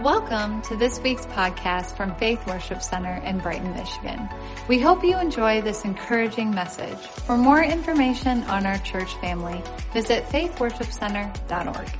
Welcome to this week's podcast from Faith Worship Center in Brighton, Michigan. We hope you enjoy this encouraging message. For more information on our church family, visit faithworshipcenter.org.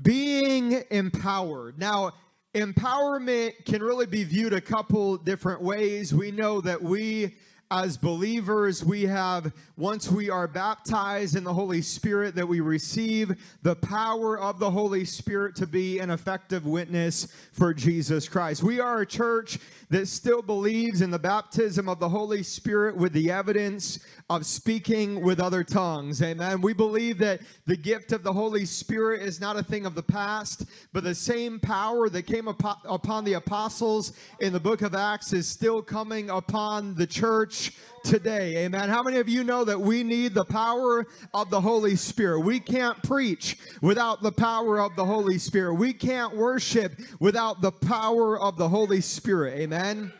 Being empowered. Now, empowerment can really be viewed a couple different ways. We know that we as believers, we have, once we are baptized in the Holy Spirit, that we receive the power of the Holy Spirit to be an effective witness for Jesus Christ. We are a church that still believes in the baptism of the Holy Spirit with the evidence of speaking with other tongues. Amen. We believe that the gift of the Holy Spirit is not a thing of the past, but the same power that came upon the apostles in the book of Acts is still coming upon the church today. Amen. How many of you know that we need the power of the Holy Spirit? We can't preach without the power of the Holy Spirit. We can't worship without the power of the Holy Spirit. Amen.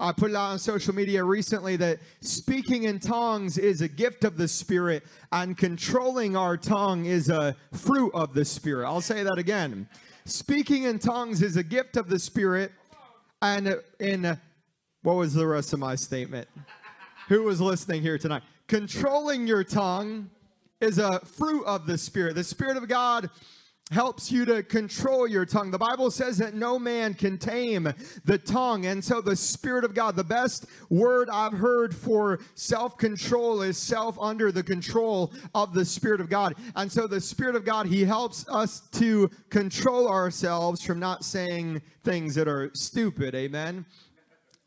I put it out on social media recently that speaking in tongues is a gift of the Spirit and controlling our tongue is a fruit of the Spirit. I'll say that again. Speaking in tongues is a gift of the Spirit and in what was the rest of my statement? Who was listening here tonight? Controlling your tongue is a fruit of the Spirit. The Spirit of God helps you to control your tongue. The Bible says that no man can tame the tongue. And so the Spirit of God, the best word I've heard for self control is self under the control of the Spirit of God. And so the Spirit of God, He helps us to control ourselves from not saying things that are stupid. Amen.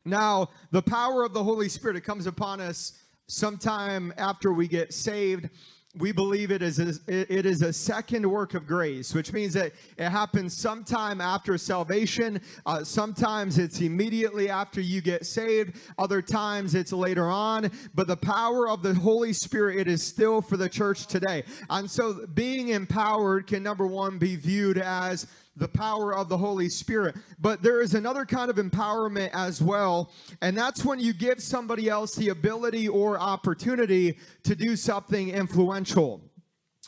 Now, the power of the Holy Spirit, it comes upon us sometime after we get saved we believe it is a, it is a second work of grace, which means that it happens sometime after salvation. Uh, sometimes it's immediately after you get saved. Other times it's later on. But the power of the Holy Spirit it is still for the church today. And so, being empowered can number one be viewed as the power of the Holy Spirit. But there is another kind of empowerment as well, and that's when you give somebody else the ability or opportunity to do something influential.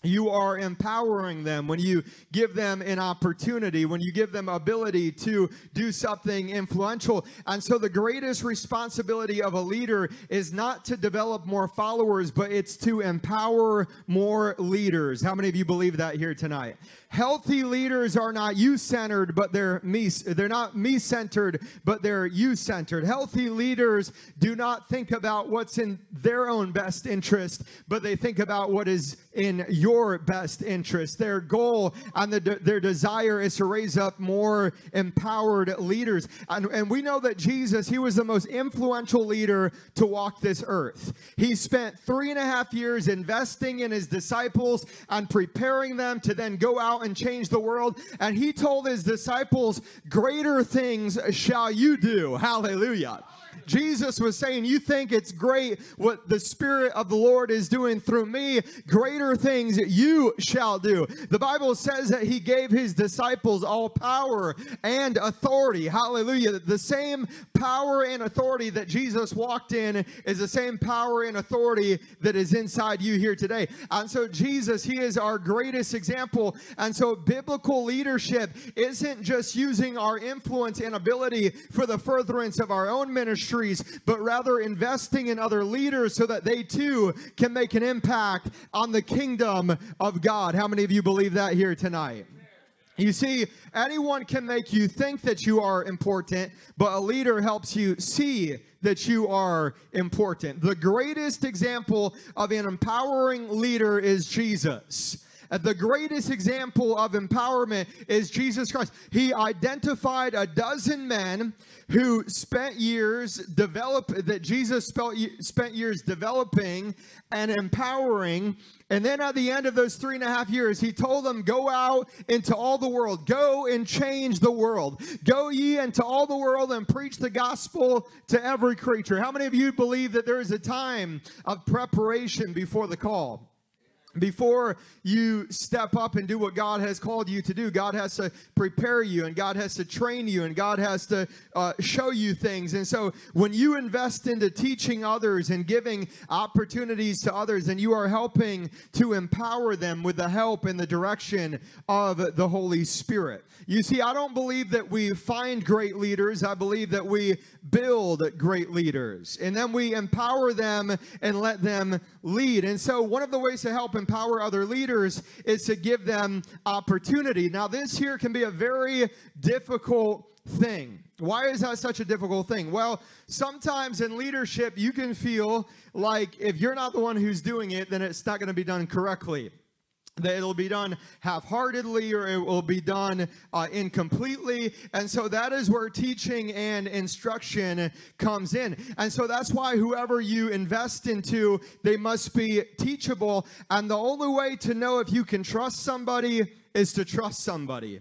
You are empowering them when you give them an opportunity when you give them ability to do something influential. And so the greatest responsibility of a leader is not to develop more followers but it's to empower more leaders. How many of you believe that here tonight healthy leaders are not you centered but they're me they're not me centered but they're you centered healthy leaders do not think about what's in their own best interest but they think about what is in your best interest. Their goal and the, their desire is to raise up more empowered leaders. And, and we know that Jesus, he was the most influential leader to walk this earth. He spent three and a half years investing in his disciples and preparing them to then go out and change the world. And he told his disciples, Greater things shall you do. Hallelujah. Jesus was saying, You think it's great what the Spirit of the Lord is doing through me? Greater things you shall do. The Bible says that He gave His disciples all power and authority. Hallelujah. The same power and authority that Jesus walked in is the same power and authority that is inside you here today. And so, Jesus, He is our greatest example. And so, biblical leadership isn't just using our influence and ability for the furtherance of our own ministry but rather investing in other leaders so that they too can make an impact on the kingdom of God. How many of you believe that here tonight? You see, anyone can make you think that you are important, but a leader helps you see that you are important. The greatest example of an empowering leader is Jesus. The greatest example of empowerment is Jesus Christ. He identified a dozen men who spent years develop that Jesus spent years developing and empowering. And then at the end of those three and a half years, he told them, Go out into all the world, go and change the world. Go ye into all the world and preach the gospel to every creature. How many of you believe that there is a time of preparation before the call? Before you step up and do what God has called you to do, God has to prepare you and God has to train you and God has to uh, show you things. And so when you invest into teaching others and giving opportunities to others, and you are helping to empower them with the help and the direction of the Holy Spirit. You see, I don't believe that we find great leaders. I believe that we build great leaders and then we empower them and let them lead. And so one of the ways to help empower other leaders is to give them opportunity. Now, this here can be a very difficult thing. Why is that such a difficult thing? Well, sometimes in leadership, you can feel like if you're not the one who's doing it, then it's not going to be done correctly that it'll be done half-heartedly or it will be done uh, incompletely. And so that is where teaching and instruction comes in. And so that's why whoever you invest into they must be teachable. And the only way to know if you can trust somebody is to trust somebody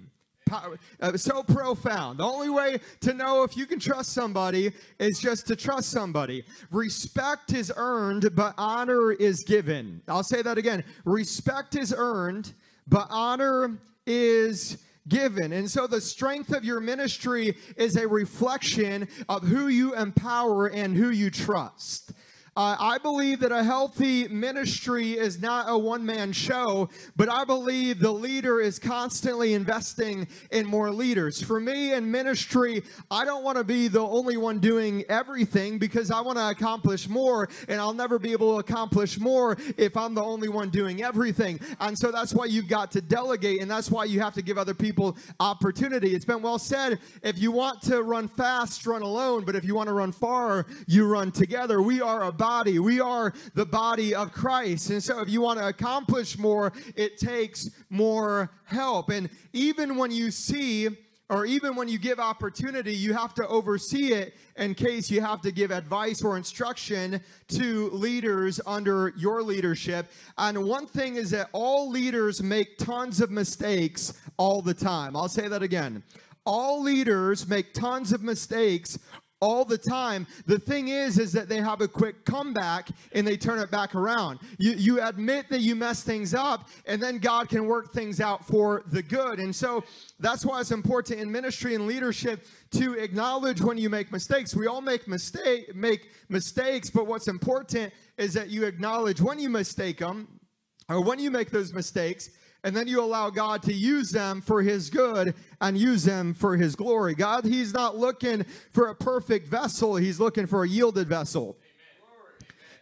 uh, so profound. The only way to know if you can trust somebody is just to trust somebody. Respect is earned, but honor is given. I'll say that again. Respect is earned, but honor is given. And so the strength of your ministry is a reflection of who you empower and who you trust. Uh, I believe that a healthy ministry is not a one man show, but I believe the leader is constantly investing in more leaders. For me in ministry, I don't want to be the only one doing everything because I want to accomplish more, and I'll never be able to accomplish more if I'm the only one doing everything. And so that's why you've got to delegate, and that's why you have to give other people opportunity. It's been well said if you want to run fast, run alone, but if you want to run far, you run together. We are about body. We are the body of Christ. And so if you want to accomplish more, it takes more help. And even when you see or even when you give opportunity, you have to oversee it in case you have to give advice or instruction to leaders under your leadership. And one thing is that all leaders make tons of mistakes all the time. I'll say that again. All leaders make tons of mistakes all the time. The thing is, is that they have a quick comeback and they turn it back around. You, you admit that you mess things up, and then God can work things out for the good. And so that's why it's important in ministry and leadership to acknowledge when you make mistakes. We all make mistake make mistakes, but what's important is that you acknowledge when you mistake them or when you make those mistakes and then you allow God to use them for his good and use them for his glory. God, he's not looking for a perfect vessel, he's looking for a yielded vessel.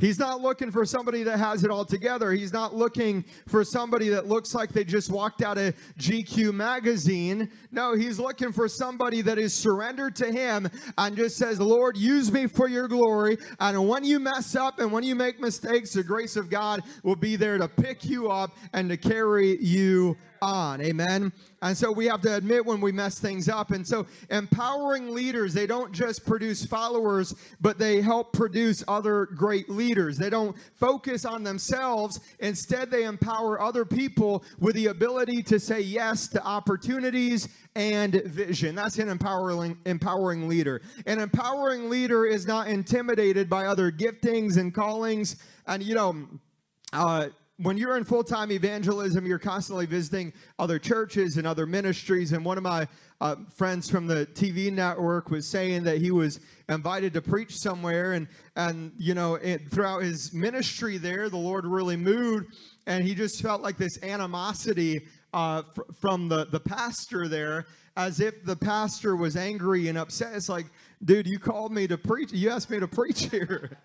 He's not looking for somebody that has it all together. He's not looking for somebody that looks like they just walked out of GQ magazine. No, he's looking for somebody that is surrendered to him and just says, Lord, use me for your glory. And when you mess up and when you make mistakes, the grace of God will be there to pick you up and to carry you on. Amen. And so we have to admit when we mess things up. And so empowering leaders, they don't just produce followers, but they help produce other great leaders. They don't focus on themselves. Instead, they empower other people with the ability to say yes to opportunities and vision. That's an empowering empowering leader. An empowering leader is not intimidated by other giftings and callings. And you know, uh, when you're in full time evangelism, you're constantly visiting other churches and other ministries. And one of my uh, friends from the TV network was saying that he was invited to preach somewhere, and and you know, it, throughout his ministry there, the Lord really moved, and he just felt like this animosity uh, fr- from the the pastor there, as if the pastor was angry and upset. It's like, dude, you called me to preach. You asked me to preach here.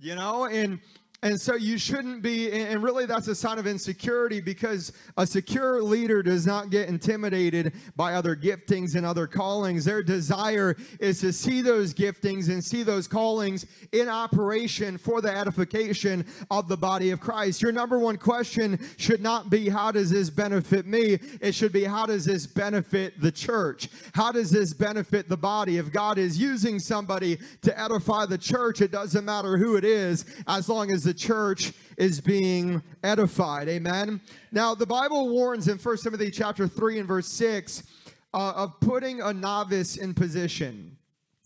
you know, and and so you shouldn't be, and really that's a sign of insecurity because a secure leader does not get intimidated by other giftings and other callings. Their desire is to see those giftings and see those callings in operation for the edification of the body of Christ. Your number one question should not be, How does this benefit me? It should be, How does this benefit the church? How does this benefit the body? If God is using somebody to edify the church, it doesn't matter who it is, as long as the church is being edified. Amen. Now, the Bible warns in 1 Timothy chapter 3 and verse 6 uh, of putting a novice in position.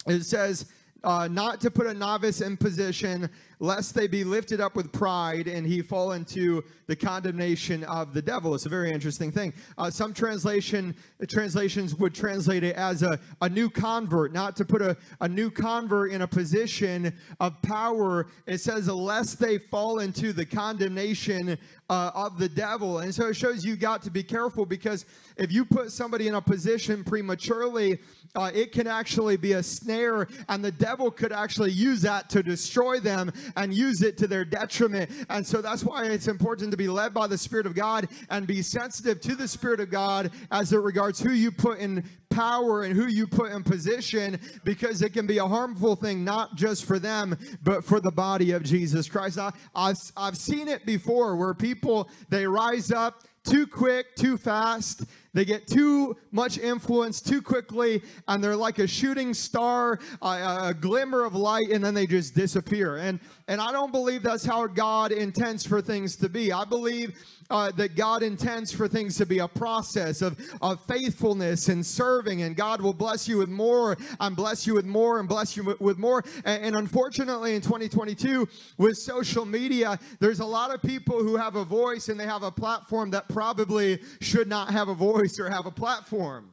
It says, uh, not to put a novice in position lest they be lifted up with pride and he fall into the condemnation of the devil. It's a very interesting thing. Uh, some translation translations would translate it as a, a new convert, not to put a, a new convert in a position of power. It says, lest they fall into the condemnation uh, of the devil. And so it shows you got to be careful because if you put somebody in a position prematurely, uh, it can actually be a snare, and the devil could actually use that to destroy them and use it to their detriment. And so that's why it's important to be led by the Spirit of God and be sensitive to the Spirit of God as it regards who you put in power and who you put in position because it can be a harmful thing, not just for them, but for the body of Jesus Christ. I, I've, I've seen it before where people, they rise up too quick, too fast. They get too much influence too quickly, and they're like a shooting star, a, a, glimmer of light, and then they just disappear. And and I don't believe that's how God intends for things to be. I believe uh, that God intends for things to be a process of, of faithfulness and serving, and God will bless you with more and bless you with more and bless you with more. And, and unfortunately, in 2022, with social media, there's a lot of people who have a voice and they have a platform that probably should not have a voice or have a platform.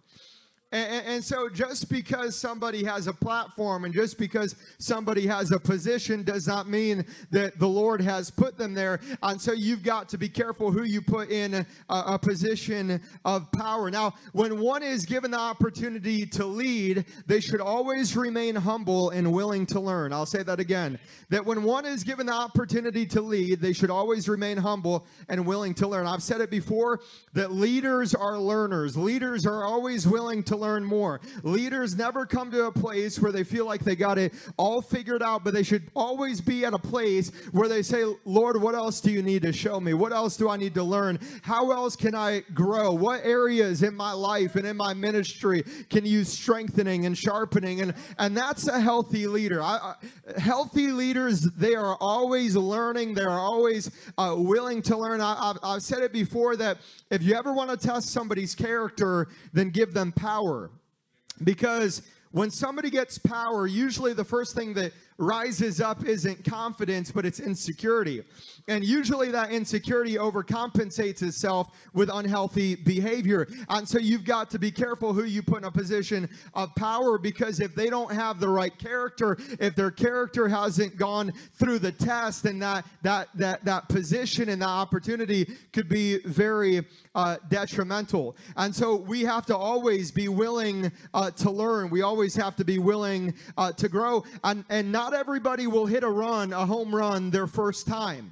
And, and, so, just because somebody has a platform and just because somebody has a position does not mean that the Lord has put them there. And so, you've got to be careful who you put in a, a position of power. Now, when one is given the opportunity to lead, they should always remain humble and willing to learn. I'll say that again that when one is given the opportunity to lead, they should always remain humble and willing to learn. I've said it before that leaders are learners, leaders are always willing to learn more. Leaders never come to a place where they feel like they got it all figured out, but they should always be at a place where they say, Lord, what else do you need to show me? What else do I need to learn? How else can I grow? What areas in my life and in my ministry can use strengthening and sharpening? And, and that's a healthy leader. I, I, healthy leaders, they are always learning, they are always uh, willing to learn. I, I've, I've said it before that if you ever want to test somebody's character, then give them power. Because when somebody gets power, usually the first thing that rises up isn't confidence, but it's insecurity. And usually that insecurity overcompensates itself with unhealthy behavior. And so you've got to be careful who you put in a position of power because if they don't have the right character, if their character hasn't gone through the test, then that that that that position and that opportunity could be very uh, detrimental. And so we have to always be willing uh, to learn. We always have to be willing uh, to grow. And and not everybody will hit a run, a home run, their first time.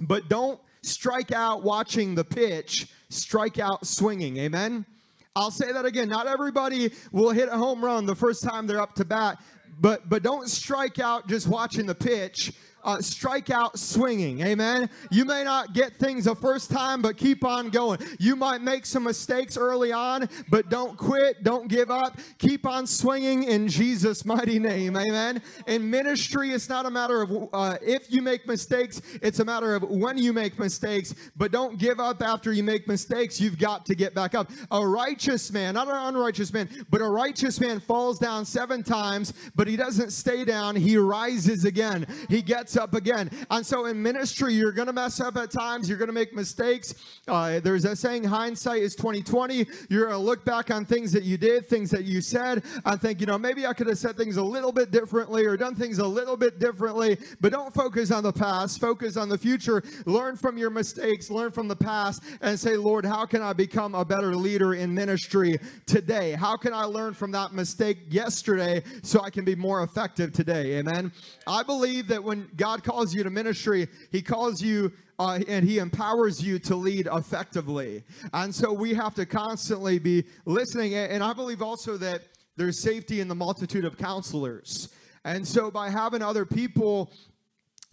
But don't strike out watching the pitch, strike out swinging. Amen? I'll say that again. Not everybody will hit a home run the first time they're up to bat, but but don't strike out just watching the pitch uh, strike out swinging. Amen. You may not get things the first time, but keep on going. You might make some mistakes early on, but don't quit. Don't give up. Keep on swinging in Jesus' mighty name. Amen. In ministry, it's not a matter of uh, if you make mistakes, it's a matter of when you make mistakes, but don't give up after you make mistakes. You've got to get back up. A righteous man, not an unrighteous man, but a righteous man falls down seven times, but he doesn't stay down. He rises again. He gets gets up again. And so in ministry, you're going to mess up at times. You're going to make mistakes. Uh, there's a saying, hindsight is 2020. You're going to look back on things that you did, things that you said, and think, you know, maybe I could have said things a little bit differently or done things a little bit differently. But don't focus on the past. Focus on the future. Learn from your mistakes. Learn from the past and say, Lord, how can I become a better leader in ministry today? How can I learn from that mistake yesterday so I can be more effective today? Amen. I believe that when God calls you to ministry, He calls you uh, and He empowers you to lead effectively. And so we have to constantly be listening. And I believe also that there's safety in the multitude of counselors. And so by having other people,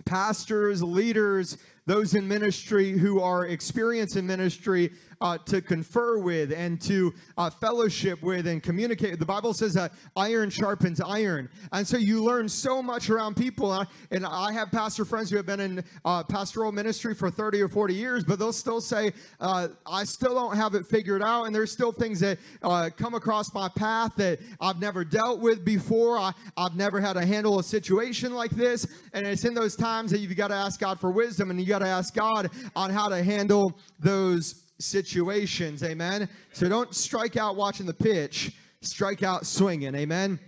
pastors, leaders, those in ministry who are experienced in ministry, uh, to confer with and to uh, fellowship with and communicate. The Bible says that iron sharpens iron, and so you learn so much around people. And I, and I have pastor friends who have been in uh, pastoral ministry for 30 or 40 years, but they'll still say, uh, "I still don't have it figured out," and there's still things that uh, come across my path that I've never dealt with before. I, I've never had to handle a situation like this, and it's in those times that you've got to ask God for wisdom, and you got to ask God on how to handle those situations. Amen. So don't strike out watching the pitch, strike out swinging. Amen.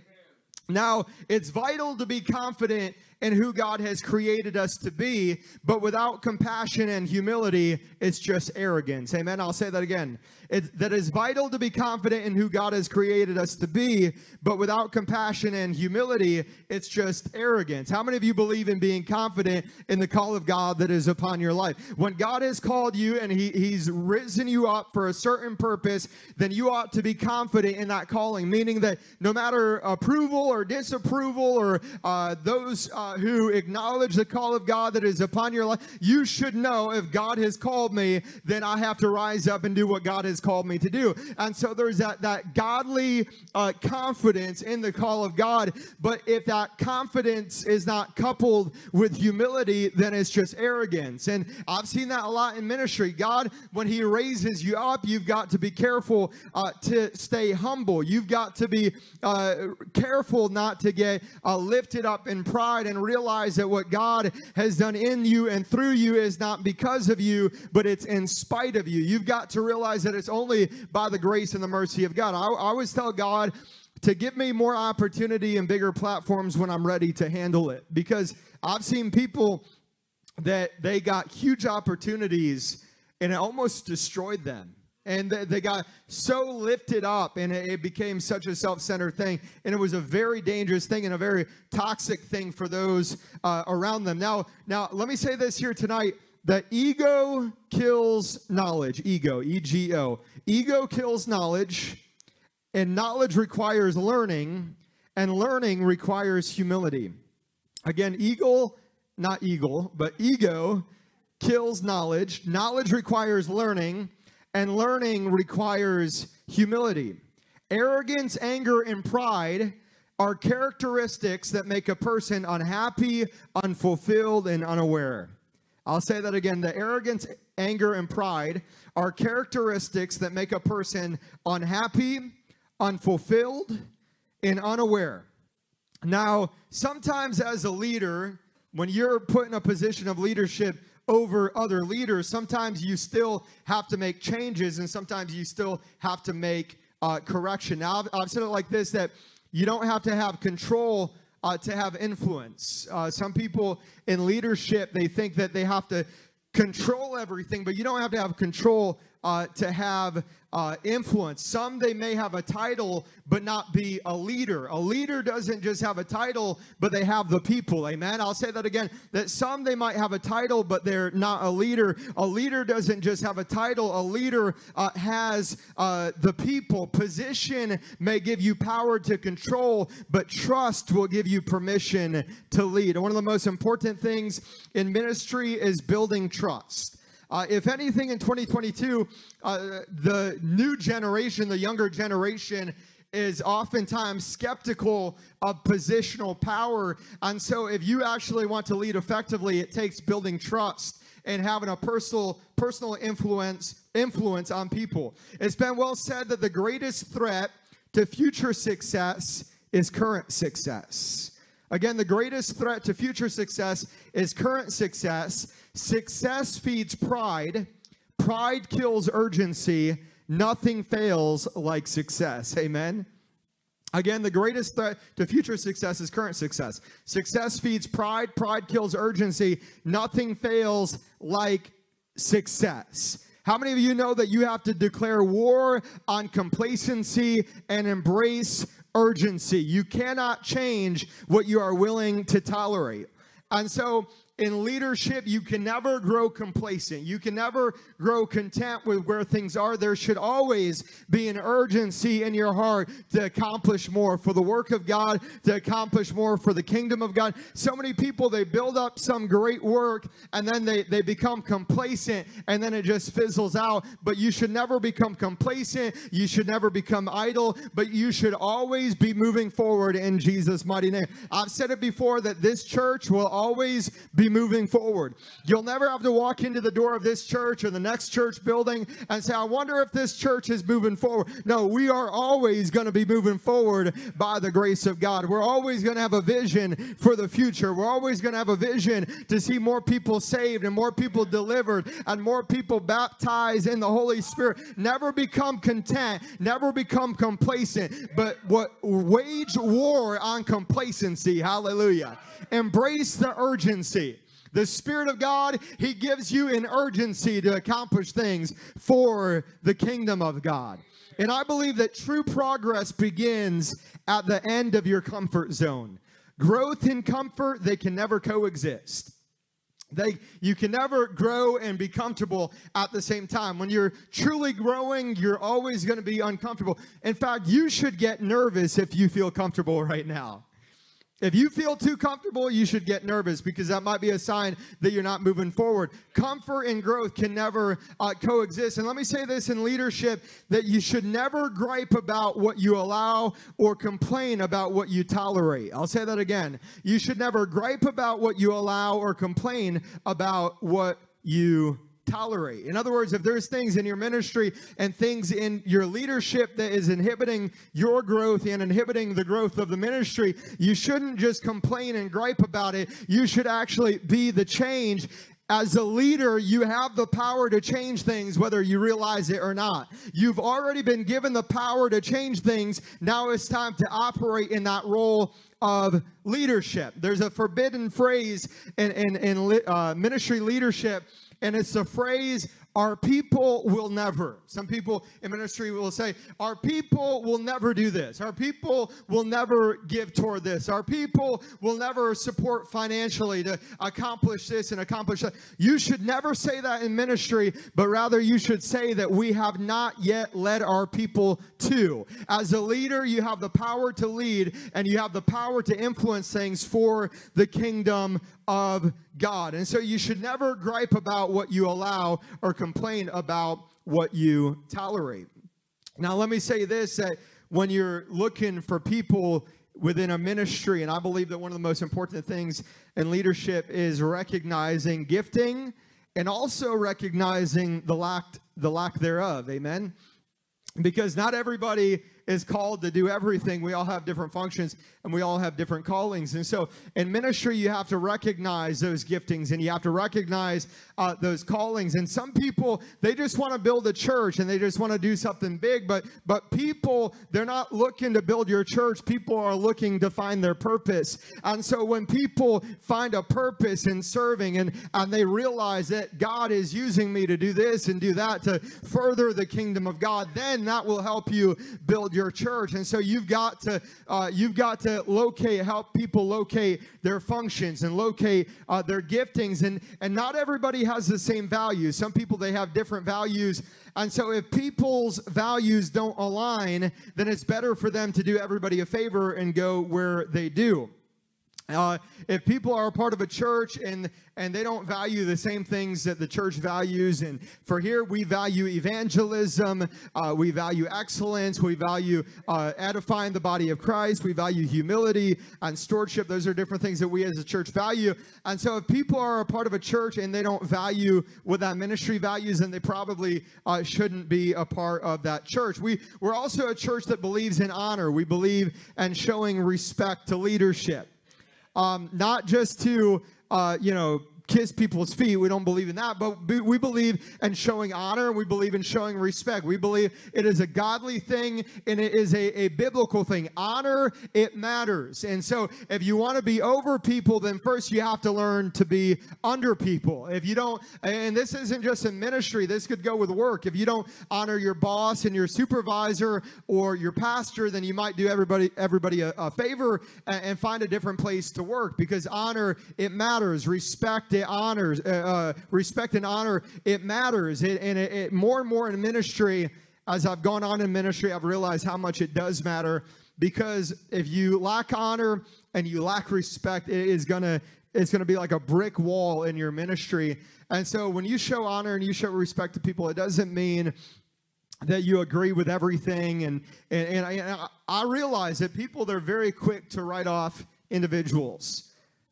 Now, it's vital to be confident in who God has created us to be, but without compassion and humility, it's just arrogance. Amen. I'll say that again. It, that is vital to be confident in who God has created us to be, but without compassion and humility, it's just arrogance. How many of you believe in being confident in the call of God that is upon your life? When God has called you and he, He's risen you up for a certain purpose, then you ought to be confident in that calling, meaning that no matter approval or disapproval or uh, those uh, who acknowledge the call of God that is upon your life, you should know if God has called me, then I have to rise up and do what God has has called me to do. And so there's that, that godly uh, confidence in the call of God. But if that confidence is not coupled with humility, then it's just arrogance. And I've seen that a lot in ministry. God, when He raises you up, you've got to be careful uh, to stay humble. You've got to be uh, careful not to get uh, lifted up in pride and realize that what God has done in you and through you is not because of you, but it's in spite of you. You've got to realize that it's it's only by the grace and the mercy of God. I, I always tell God to give me more opportunity and bigger platforms when I'm ready to handle it because I've seen people that they got huge opportunities and it almost destroyed them and they got so lifted up and it became such a self-centered thing and it was a very dangerous thing and a very toxic thing for those uh, around them now now let me say this here tonight the ego kills knowledge. Ego, E G O. Ego kills knowledge, and knowledge requires learning, and learning requires humility. Again, ego, not eagle, but ego kills knowledge. Knowledge requires learning, and learning requires humility. Arrogance, anger, and pride are characteristics that make a person unhappy, unfulfilled, and unaware. I'll say that again. The arrogance, anger, and pride are characteristics that make a person unhappy, unfulfilled, and unaware. Now, sometimes as a leader, when you're put in a position of leadership over other leaders, sometimes you still have to make changes and sometimes you still have to make uh, correction. Now, I've, I've said it like this that you don't have to have control uh, to have influence. Uh, some people in leadership, they think that they have to control everything, but you don't have to have control uh, to have uh, influence. Some they may have a title but not be a leader. A leader doesn't just have a title, but they have the people. Amen. I'll say that again. That some they might have a title, but they're not a leader. A leader doesn't just have a title. A leader uh, has uh, the people. Position may give you power to control, but trust will give you permission to lead. one of the most important things in ministry is building trust. Uh, if anything, in 2022, uh, the new generation, the younger generation, is oftentimes skeptical of positional power. And so, if you actually want to lead effectively, it takes building trust and having a personal personal influence influence on people. It's been well said that the greatest threat to future success is current success. Again, the greatest threat to future success is current success. Success feeds pride, pride kills urgency. Nothing fails like success. Amen. Again, the greatest threat to future success is current success. Success feeds pride, pride kills urgency. Nothing fails like success. How many of you know that you have to declare war on complacency and embrace urgency? You cannot change what you are willing to tolerate. And so in leadership, you can never grow complacent. You can never grow content with where things are. There should always be an urgency in your heart to accomplish more for the work of God, to accomplish more for the kingdom of God. So many people, they build up some great work and then they, they become complacent and then it just fizzles out. But you should never become complacent. You should never become idle, but you should always be moving forward in Jesus' mighty name. I've said it before that this church will always be moving forward. You'll never have to walk into the door of this church or the next church building and say, I wonder if this church is moving forward. No, we are always going to be moving forward by the grace of God. We're always going to have a vision for the future. We're always going to have a vision to see more people saved and more people delivered and more people baptized in the Holy Spirit. Never become content, never become complacent, but what wage war on complacency. Hallelujah. Embrace the urgency. The Spirit of God, He gives you an urgency to accomplish things for the kingdom of God. And I believe that true progress begins at the end of your comfort zone. Growth and comfort, they can never coexist. They, you can never grow and be comfortable at the same time. When you're truly growing, you're always going to be uncomfortable. In fact, you should get nervous if you feel comfortable right now. If you feel too comfortable, you should get nervous because that might be a sign that you're not moving forward. Comfort and growth can never uh, coexist. And let me say this in leadership that you should never gripe about what you allow or complain about what you tolerate. I'll say that again. You should never gripe about what you allow or complain about what you tolerate. In other words, if there's things in your ministry and things in your leadership that is inhibiting your growth and inhibiting the growth of the ministry, you shouldn't just complain and gripe about it. You should actually be the change as a leader, you have the power to change things whether you realize it or not. You've already been given the power to change things. Now it's time to operate in that role of leadership. There's a forbidden phrase in, in, in uh, ministry leadership and it's a phrase our people will never. Some people in ministry will say, Our people will never do this. Our people will never give toward this. Our people will never support financially to accomplish this and accomplish that. You should never say that in ministry, but rather you should say that we have not yet led our people to. As a leader, you have the power to lead and you have the power to influence things for the kingdom of God. And so you should never gripe about what you allow or complain about what you tolerate. Now, let me say this that when you're looking for people within a ministry, and I believe that one of the most important things in leadership is recognizing gifting and also recognizing the lack, the lack thereof. Amen. Because not everybody is called to do everything. We all have different functions and we all have different callings. And so in ministry, you have to recognize those giftings and you have to recognize uh, those callings. And some people, they just want to build a church and they just want to do something big. But, but people, they're not looking to build your church. People are looking to find their purpose. And so when people find a purpose in serving and, and they realize that God is using me to do this and do that to further the kingdom of God, then that will help you build your church. And so you've got to uh, you've got to locate, help people locate their functions and locate uh, their giftings. And and not everybody has the same values. Some people they have different values. And so if people's values don't align, then it's better for them to do everybody a favor and go where they do. Uh, if people are a part of a church and and they don't value the same things that the church values, and for here we value evangelism, uh, we value excellence, we value uh, edifying the body of Christ, we value humility and stewardship. Those are different things that we as a church value. And so, if people are a part of a church and they don't value what that ministry values, then they probably uh, shouldn't be a part of that church. We we're also a church that believes in honor. We believe in showing respect to leadership um, not just to uh, you know kiss people's feet. We don't believe in that, but we believe in showing honor. We believe in showing respect. We believe it is a godly thing and it is a, a biblical thing. Honor, it matters. And so if you want to be over people, then first you have to learn to be under people. If you don't, and this isn't just in ministry, this could go with work. If you don't honor your boss and your supervisor or your pastor, then you might do everybody everybody a, a favor and, and find a different place to work because honor, it matters. Respect, honors. Uh, uh, respect and honor, it matters. It, and it, it, more and more in ministry, as I've gone on in ministry, I've realized how much it does matter. Because if you lack honor and you lack respect, it is gonna it's gonna be like a brick wall in your ministry. And so when you show honor and you show respect to people, it doesn't mean that you agree with everything. And and, and, I, and I realize that people they're very quick to write off individuals.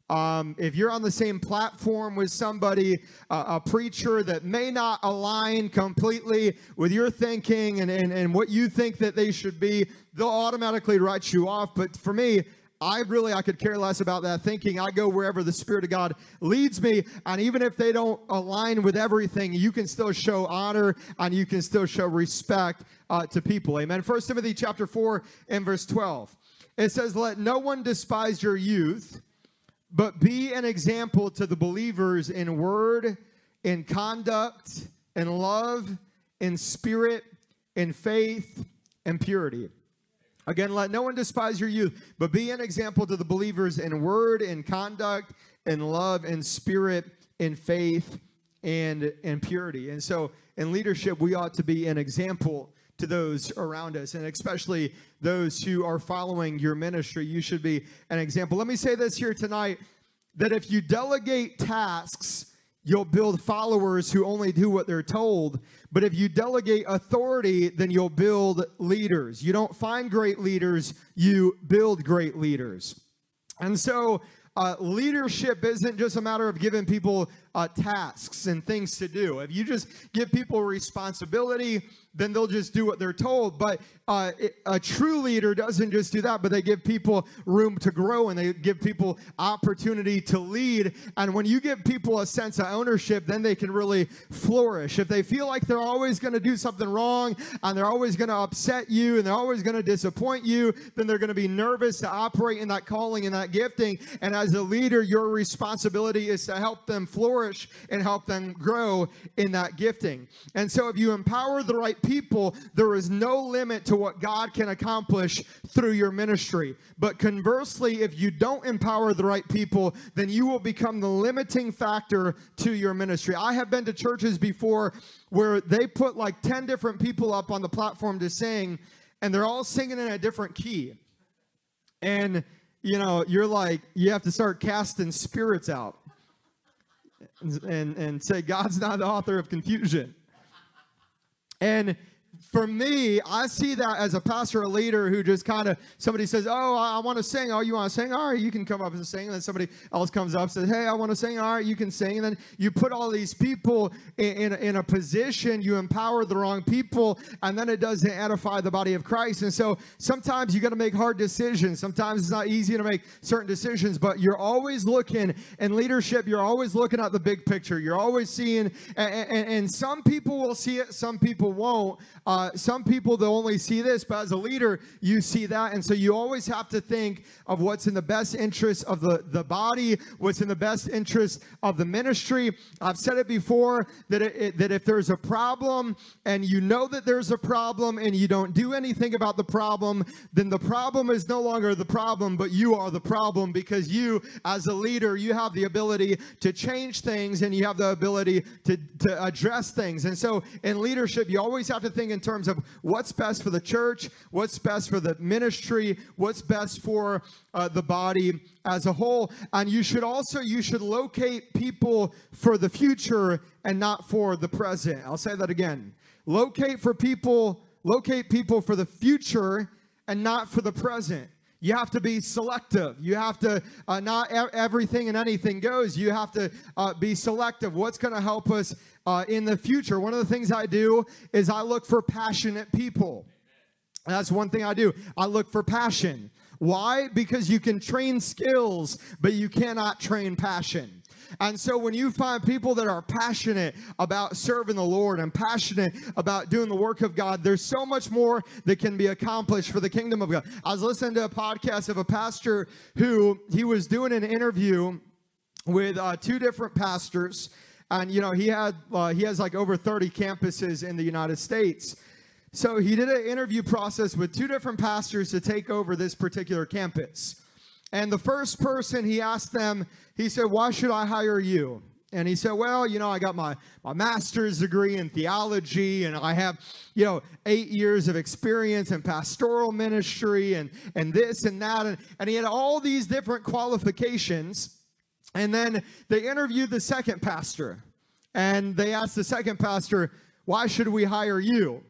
Um, if you're on the same platform with somebody, uh, a preacher that may not align completely with your thinking and, and, and what you think that they should be, they'll automatically write you off. But for me, I really I could care less about that thinking. I go wherever the Spirit of God leads me, and even if they don't align with everything, you can still show honor and you can still show respect uh, to people. Amen. First Timothy chapter four and verse twelve. It says, "Let no one despise your youth." But be an example to the believers in word, in conduct, in love, in spirit, in faith, and purity. Again, let no one despise your youth, but be an example to the believers in word, in conduct, in love, in spirit, in faith, and in purity. And so, in leadership, we ought to be an example to those around us, and especially those who are following your ministry. You should be an example. Let me say this here tonight that if you delegate tasks, you'll build followers who only do what they're told. But if you delegate authority, then you'll build leaders. You don't find great leaders, you build great leaders. And so, uh, leadership isn't just a matter of giving people uh, tasks and things to do. If you just give people responsibility, then they'll just do what they're told. But uh, a true leader doesn't just do that, but they give people room to grow and they give people opportunity to lead. And when you give people a sense of ownership, then they can really flourish. If they feel like they're always going to do something wrong and they're always going to upset you and they're always going to disappoint you, then they're going to be nervous to operate in that calling and that gifting. And as a leader, your responsibility is to help them flourish and help them grow in that gifting. And so if you empower the right people, there is no limit to what God can accomplish through your ministry. But conversely, if you don't empower the right people, then you will become the limiting factor to your ministry. I have been to churches before where they put like 10 different people up on the platform to sing, and they're all singing in a different key. And, you know, you're like, you have to start casting spirits out and, and, and say, God's not the author of confusion. And for me, I see that as a pastor, a leader who just kind of somebody says, "Oh, I, I want to sing. Oh, you want to sing? All right, you can come up and sing." And then somebody else comes up and says, "Hey, I want to sing. All right, you can sing." And then you put all these people in, in, in a position, you empower the wrong people, and then it doesn't edify the body of Christ. And so sometimes you got to make hard decisions. Sometimes it's not easy to make certain decisions, but you're always looking in leadership. You're always looking at the big picture. You're always seeing, and, and, and some people will see it, some people won't. Uh, Uh, some people they'll only see this, but as a leader, you see that, and so you always have to think of what's in the best interest of the, the body, what's in the best interest of the ministry. I've said it before that it, it, that if there's a problem and you know that there's a problem and you don't do anything about the problem, then the problem is no longer the problem, but you are the problem because you, as a leader, you have the ability to change things and you have the ability to, to address things. And so in leadership, you always have to think in terms of what's best for the church, what's best for the ministry, what's best for uh, the body as a whole. And you should also you should locate people for the future and not for the present. I'll say that again. Locate for people, locate people for the future and not for the present. You have to be selective. You have to, uh, not e- everything and anything goes. You have to uh, be selective. What's going to help us uh, in the future? One of the things I do is I look for passionate people. That's one thing I do. I look for passion. Why? Because you can train skills, but you cannot train passion. And so when you find people that are passionate about serving the Lord and passionate about doing the work of God, there's so much more that can be accomplished for the kingdom of God. I was listening to a podcast of a pastor who he was doing an interview with uh, two different pastors. And you know he had uh, he has like over 30 campuses in the united states. So he did an interview process with two different pastors to take over this particular campus and the first person he asked them he said why should i hire you and he said well you know i got my, my master's degree in theology and i have you know eight years of experience in pastoral ministry and and this and that and, and he had all these different qualifications and then they interviewed the second pastor. And they asked the second pastor, Why should we hire you?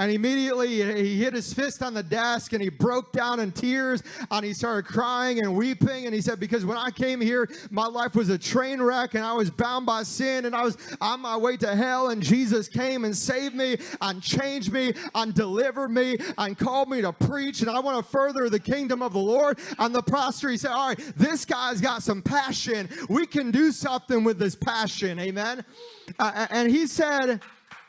And immediately he hit his fist on the desk and he broke down in tears and he started crying and weeping. And he said, Because when I came here, my life was a train wreck and I was bound by sin and I was on my way to hell. And Jesus came and saved me and changed me and delivered me and called me to preach. And I want to further the kingdom of the Lord. And the pastor, he said, All right, this guy's got some passion. We can do something with this passion. Amen. Uh, and he said,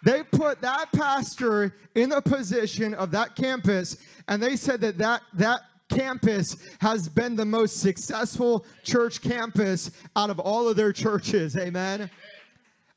they put that pastor in the position of that campus, and they said that that, that campus has been the most successful church campus out of all of their churches. Amen.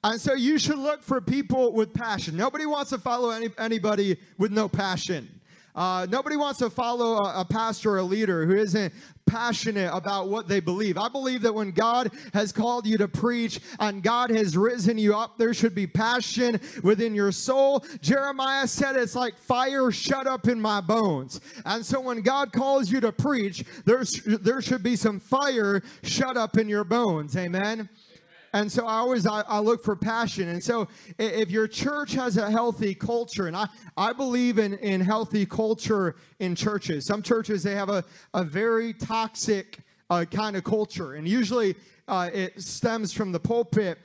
And so you should look for people with passion. Nobody wants to follow any, anybody with no passion. Uh, nobody wants to follow a, a, pastor or a leader who isn't passionate about what they believe. I believe that when God has called you to preach and God has risen you up, there should be passion within your soul. Jeremiah said it's like fire shut up in my bones. And so when God calls you to preach, there's, there should be some fire shut up in your bones. Amen. And so I always I, I, look for passion. And so if your church has a healthy culture, and I, I believe in, in healthy culture in churches. Some churches they have a, a very toxic uh, kind of culture. And usually uh, it stems from the pulpit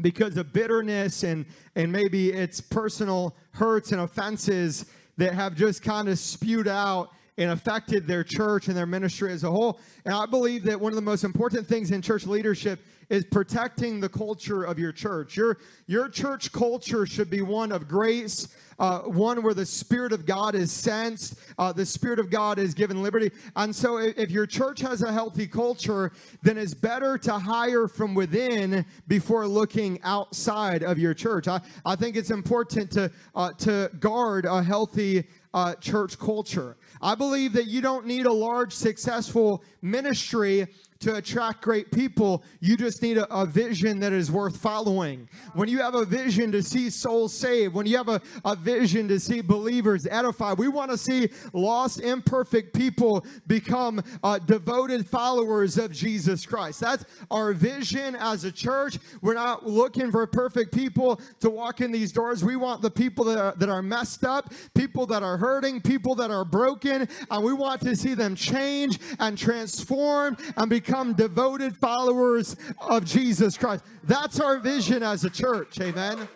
because of bitterness and and maybe it's personal hurts and offenses that have just kind of spewed out and affected their church and their ministry as a whole. And I believe that one of the most important things in church leadership is protecting the culture of your church. Your, your church culture should be one of grace, uh, one where the Spirit of God is sensed, uh, the Spirit of God is given liberty. And so, if, if your church has a healthy culture, then it's better to hire from within before looking outside of your church. I, I think it's important to, uh, to guard a healthy uh, church culture. I believe that you don't need a large, successful ministry to attract great people. You just need a, a, vision that is worth following. When you have a vision to see souls saved, when you have a, a vision to see believers edified, we want to see lost, imperfect people become uh, devoted followers of Jesus Christ. That's our vision as a church. We're not looking for perfect people to walk in these doors. We want the people that are, that are messed up, people that are hurting, people that are broken, and we want to see them change and transform and become become devoted followers of Jesus Christ. That's our vision as a church. Amen.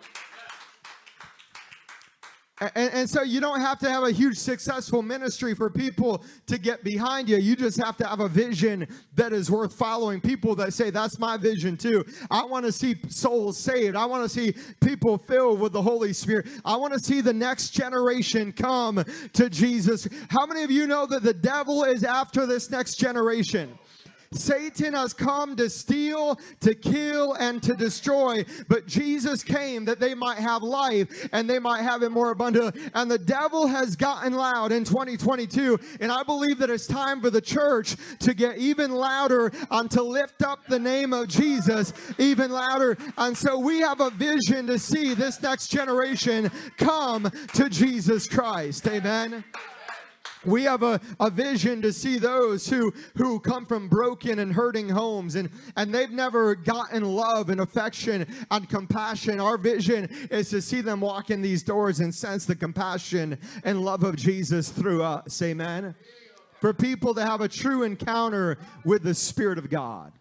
And, and, so you don't have to have a huge successful ministry for people to get behind you. You just have to have a vision that is worth following. People that say, That's my vision too. I want to see souls saved. I want to see people filled with the Holy Spirit. I want to see the next generation come to Jesus. How many of you know that the devil is after this next generation? Satan has come to steal, to kill, and to destroy, but Jesus came that they might have life and they might have it more abundant. And the devil has gotten loud in 2022, and I believe that it's time for the church to get even louder and to lift up the name of Jesus even louder. And so we have a vision to see this next generation come to Jesus Christ. Amen. We have a, a vision to see those who, who come from broken and hurting homes and, and they've never gotten love and affection and compassion. Our vision is to see them walk in these doors and sense the compassion and love of Jesus through us. Amen. For people to have a true encounter with the Spirit of God.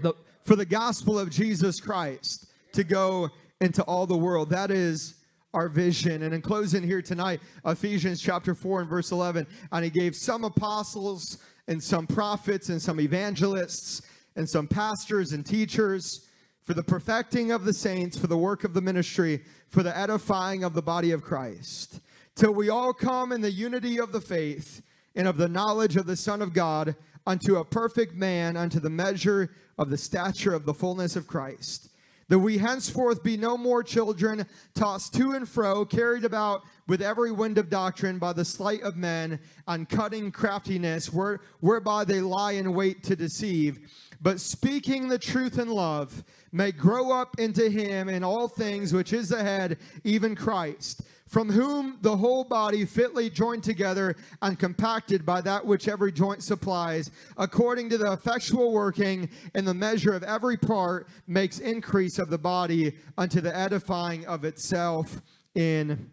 The, for the gospel of Jesus Christ to go into all the world. That is our vision. And in closing here tonight, Ephesians chapter 4 and verse 11, and he gave some apostles and some prophets and some evangelists and some pastors and teachers for the perfecting of the saints, for the work of the ministry, for the edifying of the body of Christ, till we all come in the unity of the faith and of the knowledge of the Son of God unto a perfect man, unto the measure of the stature of the fullness of Christ. That we henceforth be no more children, tossed to and fro, carried about with every wind of doctrine by the sleight of men, and cutting craftiness, where, whereby they lie in wait to deceive. But speaking the truth in love, may grow up into him in all things which is the head, even Christ from whom the whole body fitly joined together and compacted by that which every joint supplies, according to the effectual working in the measure of every part, makes increase of the body unto the edifying of itself in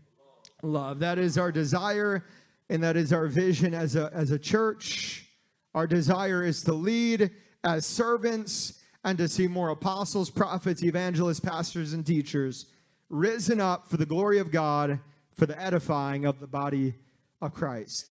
love. That is our desire, and that is our vision as a, as a church. Our desire is to lead as servants and to see more apostles, prophets, evangelists, pastors, and teachers risen up for the glory of God, for the edifying of the body of Christ.